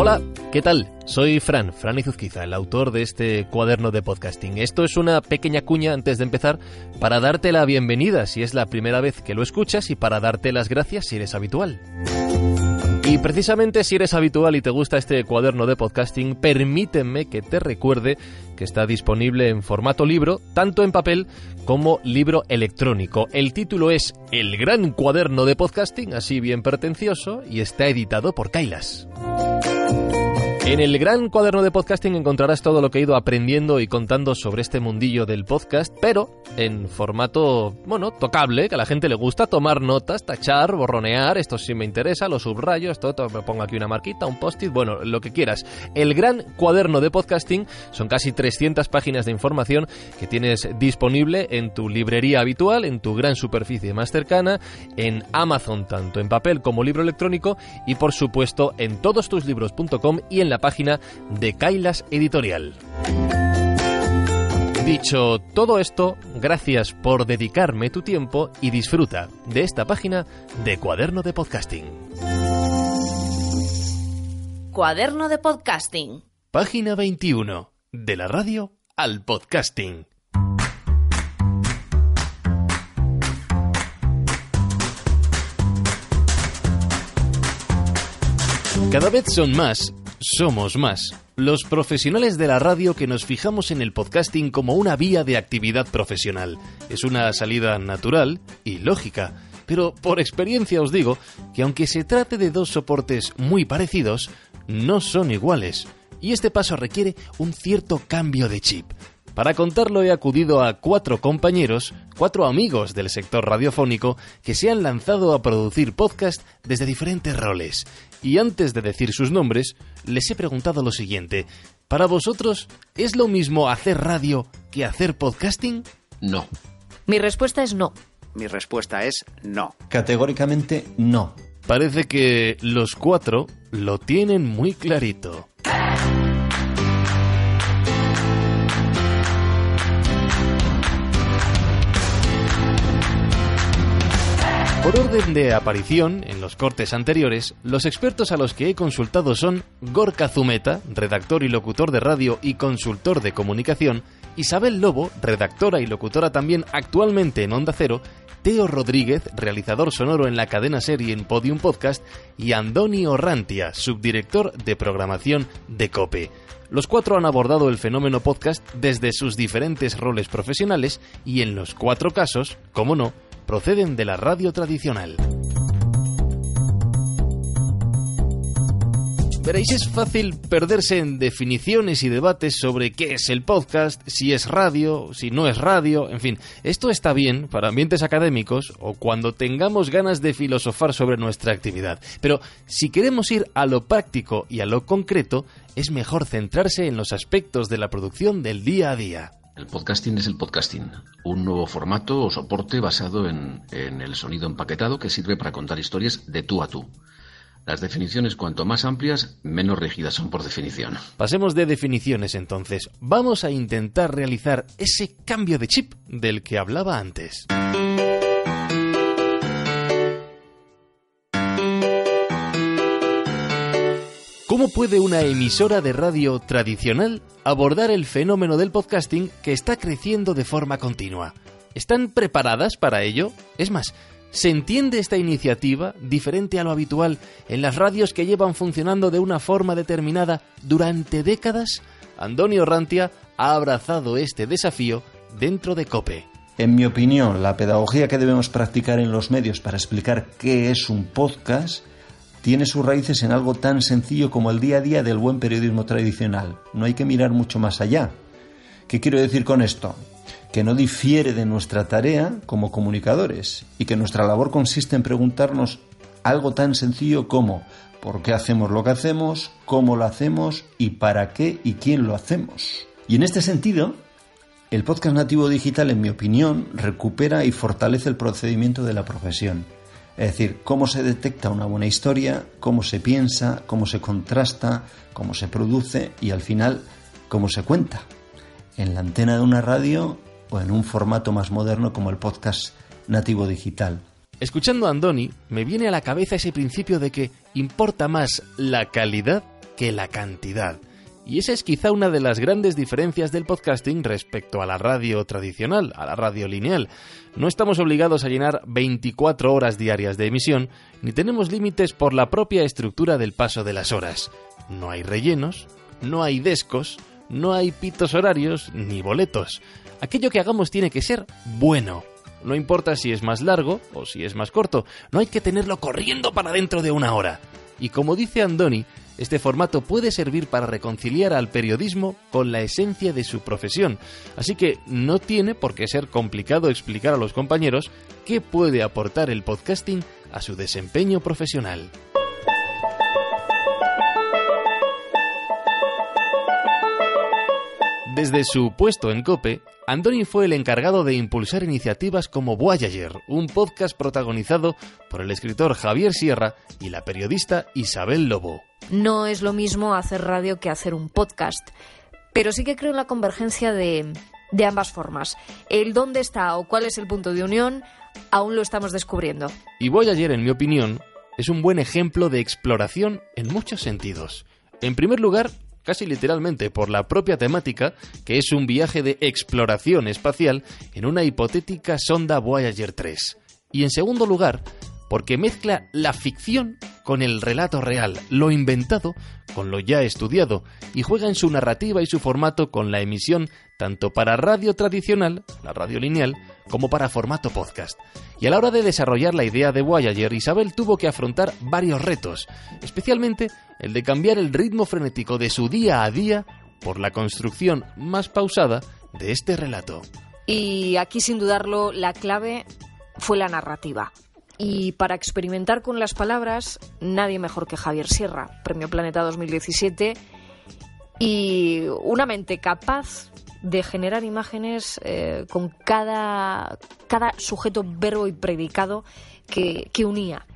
Hola, ¿qué tal? Soy Fran, Fran Izuzquiza, el autor de este cuaderno de podcasting. Esto es una pequeña cuña antes de empezar para darte la bienvenida si es la primera vez que lo escuchas y para darte las gracias si eres habitual. Y precisamente si eres habitual y te gusta este cuaderno de podcasting, permíteme que te recuerde que está disponible en formato libro, tanto en papel como libro electrónico. El título es El gran cuaderno de podcasting, así bien pretencioso, y está editado por Kailas. En el gran cuaderno de podcasting encontrarás todo lo que he ido aprendiendo y contando sobre este mundillo del podcast, pero en formato, bueno, tocable, que a la gente le gusta tomar notas, tachar, borronear, esto sí me interesa, lo subrayo, esto, me pongo aquí una marquita, un post-it, bueno, lo que quieras. El gran cuaderno de podcasting son casi 300 páginas de información que tienes disponible en tu librería habitual, en tu gran superficie más cercana, en Amazon, tanto en papel como libro electrónico, y por supuesto en todostuslibros.com y en la página de Kailas Editorial. Dicho todo esto, gracias por dedicarme tu tiempo y disfruta de esta página de Cuaderno de Podcasting. Cuaderno de Podcasting. Página 21. De la radio al podcasting. Cada vez son más somos más, los profesionales de la radio que nos fijamos en el podcasting como una vía de actividad profesional. Es una salida natural y lógica, pero por experiencia os digo que aunque se trate de dos soportes muy parecidos, no son iguales. Y este paso requiere un cierto cambio de chip. Para contarlo he acudido a cuatro compañeros, cuatro amigos del sector radiofónico que se han lanzado a producir podcast desde diferentes roles. Y antes de decir sus nombres, les he preguntado lo siguiente. ¿Para vosotros es lo mismo hacer radio que hacer podcasting? No. Mi respuesta es no. Mi respuesta es no. Categóricamente no. Parece que los cuatro lo tienen muy clarito. Por orden de aparición, en los cortes anteriores, los expertos a los que he consultado son Gorka Zumeta, redactor y locutor de radio y consultor de comunicación, Isabel Lobo, redactora y locutora también actualmente en Onda Cero, Teo Rodríguez, realizador sonoro en la cadena serie en Podium Podcast, y Andoni Orrantia, subdirector de programación de COPE. Los cuatro han abordado el fenómeno podcast desde sus diferentes roles profesionales y en los cuatro casos, como no, proceden de la radio tradicional. Veréis, es fácil perderse en definiciones y debates sobre qué es el podcast, si es radio, si no es radio, en fin, esto está bien para ambientes académicos o cuando tengamos ganas de filosofar sobre nuestra actividad. Pero si queremos ir a lo práctico y a lo concreto, es mejor centrarse en los aspectos de la producción del día a día. El podcasting es el podcasting, un nuevo formato o soporte basado en, en, el sonido empaquetado que sirve para contar historias de tú a tú. Las definiciones cuanto más amplias, menos rígidas son por definición. Pasemos de definiciones entonces. Vamos a intentar realizar ese cambio de chip del que hablaba antes. ¿Cómo puede una emisora de radio tradicional abordar el fenómeno del podcasting que está creciendo de forma continua? ¿Están preparadas para ello? Es más, ¿se entiende esta iniciativa, diferente a lo habitual, en las radios que llevan funcionando de una forma determinada durante décadas? Antonio Rantia ha abrazado este desafío dentro de COPE. En mi opinión, la pedagogía que debemos practicar en los medios para explicar qué es un podcast tiene sus raíces en algo tan sencillo como el día a día del buen periodismo tradicional. No hay que mirar mucho más allá. ¿Qué quiero decir con esto? Que no difiere de nuestra tarea como comunicadores y que nuestra labor consiste en preguntarnos algo tan sencillo como ¿por qué hacemos lo que hacemos? ¿Cómo lo hacemos? ¿Y para qué y quién lo hacemos? Y en este sentido, el podcast nativo digital, en mi opinión, recupera y fortalece el procedimiento de la profesión es decir, cómo se detecta una buena historia, cómo se piensa, cómo se contrasta, cómo se produce y al final cómo se cuenta. En la antena de una radio o en un formato más moderno como el podcast nativo digital. Escuchando a Andoni, me viene a la cabeza ese principio de que importa más la calidad que la cantidad. Y esa es quizá una de las grandes diferencias del podcasting respecto a la radio tradicional, a la radio lineal. No estamos obligados a llenar 24 horas diarias de emisión, ni tenemos límites por la propia estructura del paso de las horas. No hay rellenos, no hay descos, no hay pitos horarios ni boletos. Aquello que hagamos tiene que ser bueno. No importa si es más largo o si es más corto, no hay que tenerlo corriendo para dentro de una hora. Y como dice Andoni, este formato puede servir para reconciliar al periodismo con la esencia de su profesión, así que no tiene por qué ser complicado explicar a los compañeros qué puede aportar el podcasting a su desempeño profesional. Desde su puesto en COPE, Andoni fue el encargado de impulsar iniciativas como Voyager, un podcast protagonizado por el escritor Javier Sierra y la periodista Isabel Lobo. No es lo mismo hacer radio que hacer un podcast, pero sí que creo en la convergencia de, de ambas formas. El dónde está o cuál es el punto de unión aún lo estamos descubriendo. Y Voyager, en mi opinión, es un buen ejemplo de exploración en muchos sentidos. En primer lugar, casi literalmente por la propia temática, que es un viaje de exploración espacial en una hipotética sonda Voyager 3. Y en segundo lugar, porque mezcla la ficción con el relato real, lo inventado con lo ya estudiado, y juega en su narrativa y su formato con la emisión tanto para radio tradicional, la radio lineal, como para formato podcast. Y a la hora de desarrollar la idea de Voyager, Isabel tuvo que afrontar varios retos, especialmente el de cambiar el ritmo frenético de su día a día por la construcción más pausada de este relato. Y aquí, sin dudarlo, la clave fue la narrativa. Y para experimentar con las palabras, nadie mejor que Javier Sierra, Premio Planeta 2017, y una mente capaz de generar imágenes eh, con cada, cada sujeto, verbo y predicado que, que unía.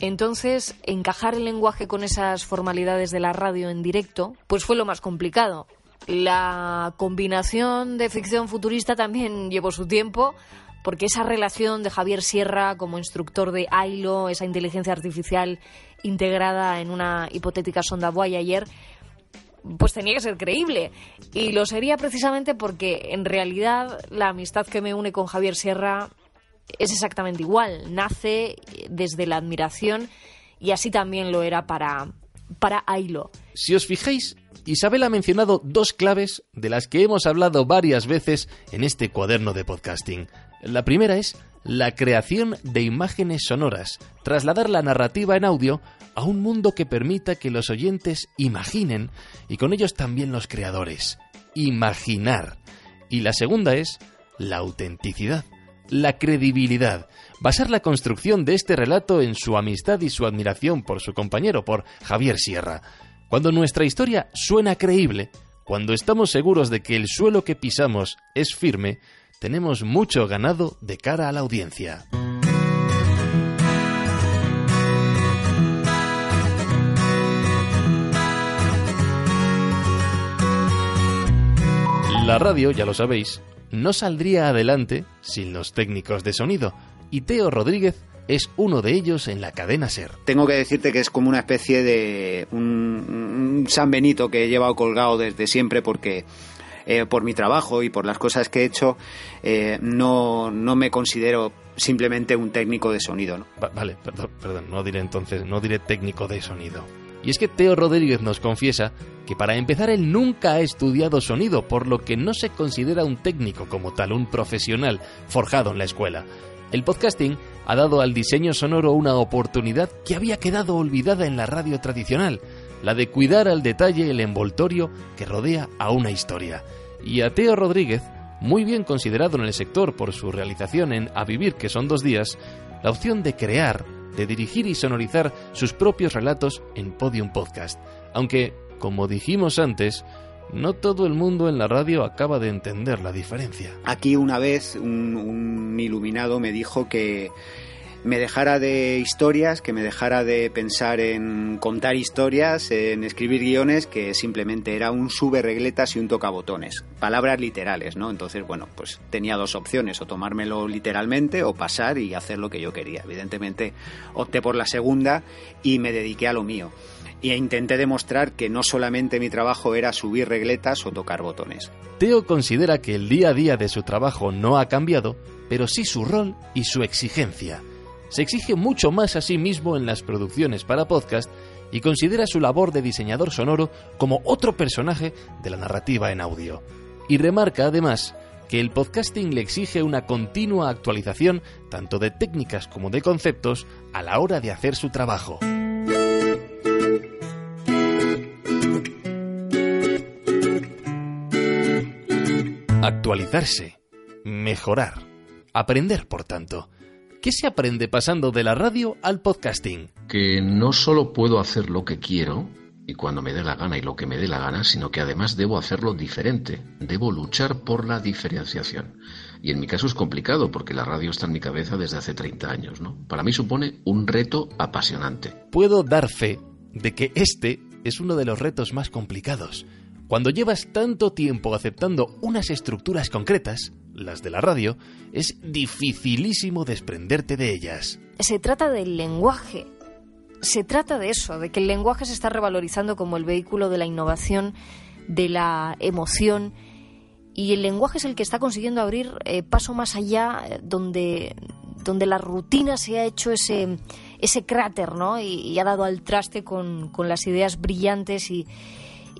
Entonces, encajar el lenguaje con esas formalidades de la radio en directo, pues fue lo más complicado. La combinación de ficción futurista también llevó su tiempo, porque esa relación de Javier Sierra como instructor de AILO, esa inteligencia artificial integrada en una hipotética sonda Voyager, pues tenía que ser creíble. Y lo sería precisamente porque en realidad la amistad que me une con Javier Sierra es exactamente igual. Nace desde la admiración y así también lo era para, para Ailo. Si os fijáis, Isabel ha mencionado dos claves de las que hemos hablado varias veces en este cuaderno de podcasting. La primera es la creación de imágenes sonoras, trasladar la narrativa en audio a un mundo que permita que los oyentes imaginen y con ellos también los creadores. Imaginar. Y la segunda es la autenticidad, la credibilidad. Basar la construcción de este relato en su amistad y su admiración por su compañero, por Javier Sierra. Cuando nuestra historia suena creíble, cuando estamos seguros de que el suelo que pisamos es firme, tenemos mucho ganado de cara a la audiencia. La radio, ya lo sabéis, no saldría adelante sin los técnicos de sonido, y Teo Rodríguez es uno de ellos en la cadena Ser. Tengo que decirte que es como una especie de un, San Benito que he llevado colgado desde siempre porque eh, por mi trabajo y por las cosas que he hecho eh, no, no me considero simplemente un técnico de sonido. vale, perdón, perdón, no diré entonces, no diré técnico de sonido. Y es que Teo Rodríguez nos confiesa que para empezar él nunca ha estudiado sonido, por lo que no se considera un técnico como tal, un profesional forjado en la escuela. El podcasting ha dado al diseño sonoro una oportunidad que había quedado olvidada en la radio tradicional, la de cuidar al detalle el envoltorio que rodea a una historia. Y a Teo Rodríguez, muy bien considerado en el sector por su realización en A Vivir, que son dos días, la opción de crear, de dirigir y sonorizar sus propios relatos en Podium Podcast. Aunque, como dijimos antes, no todo el mundo en la radio acaba de entender la diferencia. Aquí una vez un, iluminado me dijo que me dejara de historias, que me dejara de pensar en contar historias, en escribir guiones, que simplemente era un sube regletas y un tocabotones. Palabras literales, ¿no? Entonces, bueno, pues tenía dos opciones, o tomármelo literalmente o pasar y hacer lo que yo quería. Evidentemente opté por la segunda y me dediqué a lo mío. E intenté demostrar que no solamente mi trabajo era subir regletas o tocar botones. Teo considera que el día a día de su trabajo no ha cambiado, pero sí su rol y su exigencia se exige mucho más a sí mismo en las producciones para podcast y considera su labor de diseñador sonoro como otro personaje de la narrativa en audio. Y remarca además que el podcasting le exige una continua actualización tanto de técnicas como de conceptos a la hora de hacer su trabajo. Actualizarse, mejorar, aprender, por tanto. ¿Qué se aprende pasando de la radio al podcasting? Que no solo puedo hacer lo que quiero y cuando me dé la gana y lo que me dé la gana, sino que además debo hacerlo diferente. Debo luchar por la diferenciación. Y en mi caso es complicado porque la radio está en mi cabeza desde hace 30 años, ¿no? Para mí supone un reto apasionante. Puedo dar fe de que este es uno de los retos más complicados. Cuando llevas tanto tiempo aceptando unas estructuras concretas, las de la radio, es dificilísimo desprenderte de ellas. Se trata del lenguaje. Se trata de eso, de que el lenguaje se está revalorizando como el vehículo de la innovación, de la emoción, y el lenguaje es el que está consiguiendo abrir eh, paso más allá eh, donde, donde la rutina se ha hecho ese, ese cráter, ¿no? Y, ha dado al traste con, con las ideas brillantes y,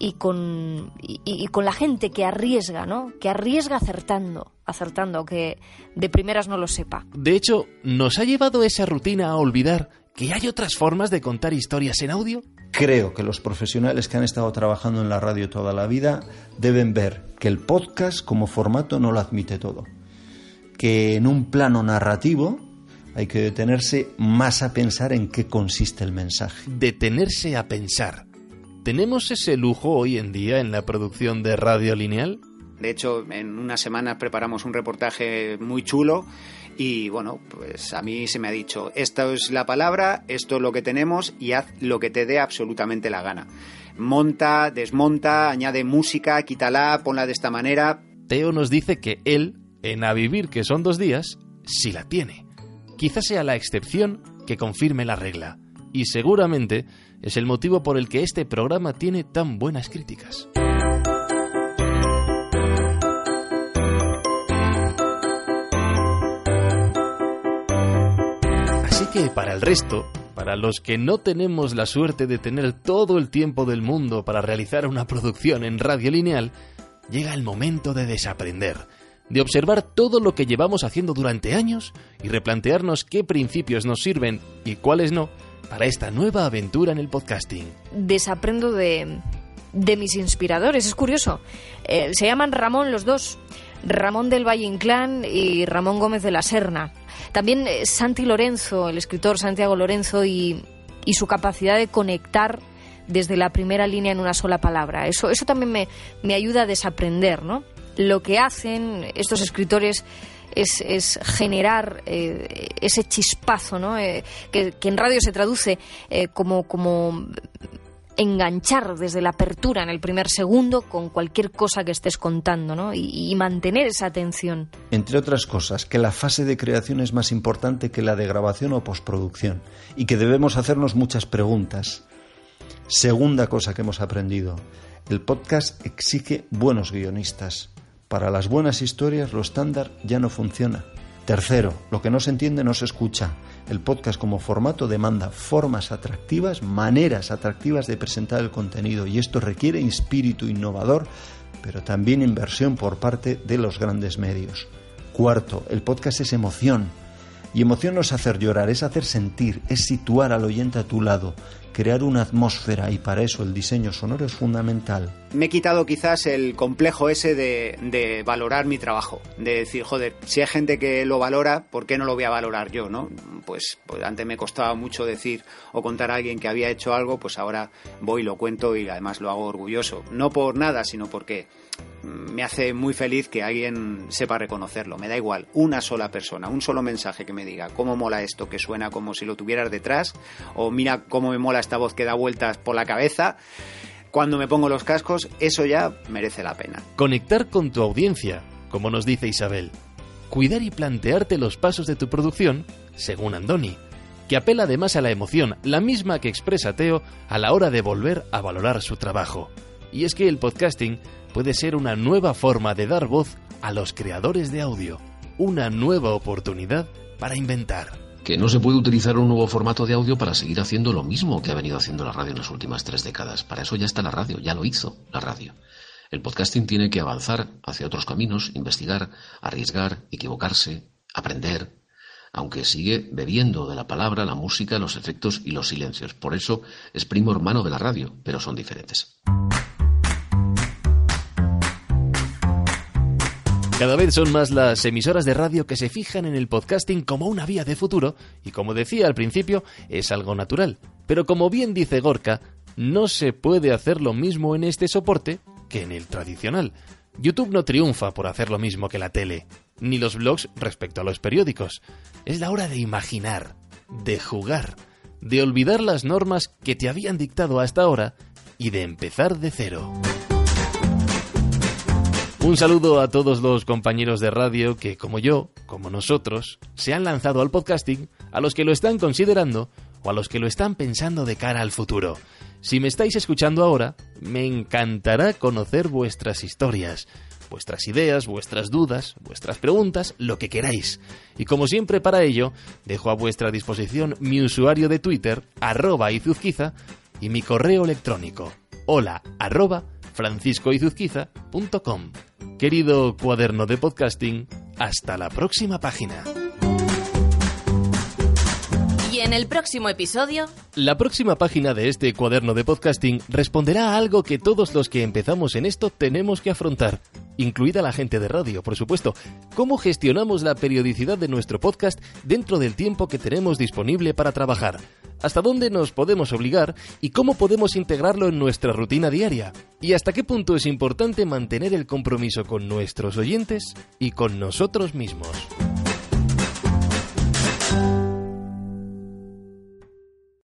y con, y, con la gente que arriesga, ¿no? Que arriesga acertando, acertando, que de primeras no lo sepa. De hecho, ¿nos ha llevado esa rutina a olvidar que hay otras formas de contar historias en audio? Creo que los profesionales que han estado trabajando en la radio toda la vida deben ver que el podcast como formato no lo admite todo. Que en un plano narrativo hay que detenerse más a pensar en qué consiste el mensaje. Detenerse a pensar ¿Tenemos ese lujo hoy en día en la producción de radio lineal? De hecho, en unas semanas preparamos un reportaje muy chulo y bueno, pues a mí se me ha dicho, esta es la palabra, esto es lo que tenemos y haz lo que te dé absolutamente la gana. Monta, desmonta, añade música, quítala, ponla de esta manera. Teo nos dice que él, en A Vivir, que son dos días, sí la tiene. Quizás sea la excepción que confirme la regla. Y seguramente es el motivo por el que este programa tiene tan buenas críticas. Así que para el resto, para los que no tenemos la suerte de tener todo el tiempo del mundo para realizar una producción en radio lineal, llega el momento de desaprender, de observar todo lo que llevamos haciendo durante años y replantearnos qué principios nos sirven y cuáles no para esta nueva aventura en el podcasting. Desaprendo de, de mis inspiradores, es curioso. Eh, se llaman Ramón los dos, Ramón del Valle Inclán y Ramón Gómez de la Serna. También eh, Santi Lorenzo, el escritor Santiago Lorenzo y, y su capacidad de conectar desde la primera línea en una sola palabra. Eso, eso también me, me ayuda a desaprender, ¿no? Lo que hacen estos escritores es, generar eh, ese chispazo, ¿no? Eh, que, en radio se traduce eh, como, enganchar desde la apertura en el primer segundo con cualquier cosa que estés contando ¿no? y, mantener esa atención. Entre otras cosas, que la fase de creación es más importante que la de grabación o postproducción y que debemos hacernos muchas preguntas. Segunda cosa que hemos aprendido, el podcast exige buenos guionistas. Para las buenas historias lo estándar ya no funciona. Tercero, lo que no se entiende no se escucha. El podcast como formato demanda formas atractivas, maneras atractivas de presentar el contenido y esto requiere espíritu innovador, pero también inversión por parte de los grandes medios. Cuarto, el podcast es emoción. Y emoción no es hacer llorar, es hacer sentir, es situar al oyente a tu lado. Crear una atmósfera y para eso el diseño sonoro es fundamental. Me he quitado quizás el complejo ese de, valorar mi trabajo, de decir, joder, si hay gente que lo valora, ¿por qué no lo voy a valorar yo? ¿no? Pues, pues antes me costaba mucho decir o contar a alguien que había hecho algo, pues ahora voy lo cuento y además lo hago orgulloso. No por nada, sino porque me hace muy feliz que alguien sepa reconocerlo. Me da igual, una sola persona, un solo mensaje que me diga cómo mola esto, que suena como si lo tuvieras detrás, o mira cómo me mola esta voz que da vueltas por la cabeza. Cuando me pongo los cascos, eso ya merece la pena. Conectar con tu audiencia, como nos dice Isabel. Cuidar y plantearte los pasos de tu producción, según Andoni, que apela además a la emoción, la misma que expresa Teo a la hora de volver a valorar su trabajo. Y es que el podcasting puede ser una nueva forma de dar voz a los creadores de audio, una nueva oportunidad para inventar. No se puede utilizar un nuevo formato de audio para seguir haciendo lo mismo que ha venido haciendo la radio en las últimas tres décadas. Para eso ya está la radio, ya lo hizo la radio. El podcasting tiene que avanzar hacia otros caminos, investigar, arriesgar, equivocarse, aprender, aunque sigue bebiendo de la palabra, la música, los efectos y los silencios. Por eso es primo hermano de la radio, pero son diferentes. Cada vez son más las emisoras de radio que se fijan en el podcasting como una vía de futuro y como decía al principio, es algo natural. Pero como bien dice Gorka, no se puede hacer lo mismo en este soporte que en el tradicional. YouTube no triunfa por hacer lo mismo que la tele, ni los blogs respecto a los periódicos. Es la hora de imaginar, de jugar, de olvidar las normas que te habían dictado hasta ahora y de empezar de cero. Un saludo a todos los compañeros de radio que, como yo, como nosotros, se han lanzado al podcasting, a los que lo están considerando o a los que lo están pensando de cara al futuro. Si me estáis escuchando ahora, me encantará conocer vuestras historias, vuestras ideas, vuestras dudas, vuestras preguntas, lo que queráis. Y como siempre para ello, dejo a vuestra disposición mi usuario de Twitter, arroba izuzquiza, y mi correo electrónico, hola arroba franciscoizuzquiza.com. Querido cuaderno de podcasting, hasta la próxima página. Y en el próximo episodio... La próxima página de este cuaderno de podcasting responderá a algo que todos los que empezamos en esto tenemos que afrontar, incluida la gente de radio, por supuesto. ¿Cómo gestionamos la periodicidad de nuestro podcast dentro del tiempo que tenemos disponible para trabajar? hasta dónde nos podemos obligar y cómo podemos integrarlo en nuestra rutina diaria, y hasta qué punto es importante mantener el compromiso con nuestros oyentes y con nosotros mismos.